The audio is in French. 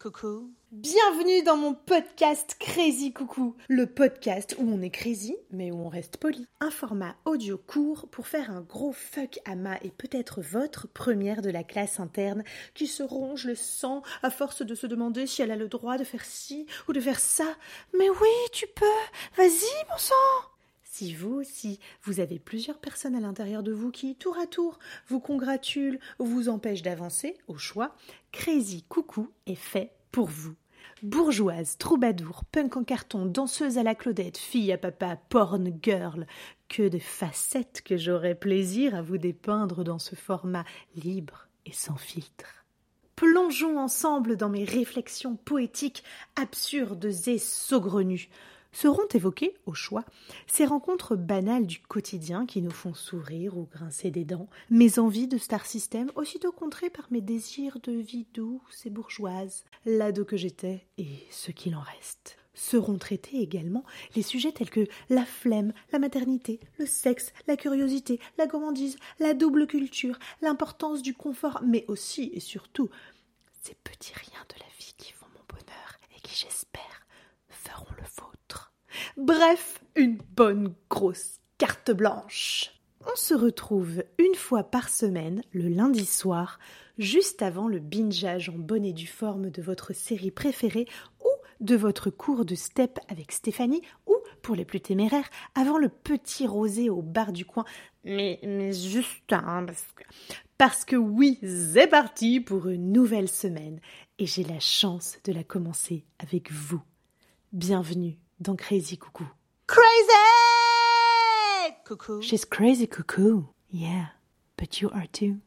coucou. Bienvenue dans mon podcast Crazy Coucou, le podcast où on est crazy mais où on reste poli. Un format audio court pour faire un gros fuck à ma et peut-être votre première de la classe interne qui se ronge le sang à force de se demander si elle a le droit de faire ci ou de faire ça. Mais oui, tu peux. Vas-y, mon sang. Si vous aussi, vous avez plusieurs personnes à l'intérieur de vous qui, tour à tour, vous congratulent ou vous empêchent d'avancer, au choix, Crazy Coucou est fait pour vous. Bourgeoise, troubadour, punk en carton, danseuse à la Claudette, fille à papa, porn girl, que de facettes que j'aurais plaisir à vous dépeindre dans ce format libre et sans filtre. Plongeons ensemble dans mes réflexions poétiques, absurdes et saugrenues seront évoquées, au choix, ces rencontres banales du quotidien qui nous font sourire ou grincer des dents, mes envies de star system aussitôt contrées par mes désirs de vie douce et bourgeoise, l'ado que j'étais et ce qu'il en reste. Seront traités également les sujets tels que la flemme, la maternité, le sexe, la curiosité, la gourmandise, la double culture, l'importance du confort, mais aussi et surtout ces petits riens de la vie qui font mon bonheur et qui, j'espère. Bref, une bonne grosse carte blanche. On se retrouve une fois par semaine, le lundi soir, juste avant le bingeage en bonne et due forme de votre série préférée ou de votre cours de step avec Stéphanie ou, pour les plus téméraires, avant le petit rosé au bar du coin. Mais, juste, hein, parce parce que oui, c'est parti pour une nouvelle semaine et j'ai la chance de la commencer avec vous. Bienvenue dans Crazy Cuckoo. Crazy Cuckoo. She's crazy cuckoo. Yeah, but you are too.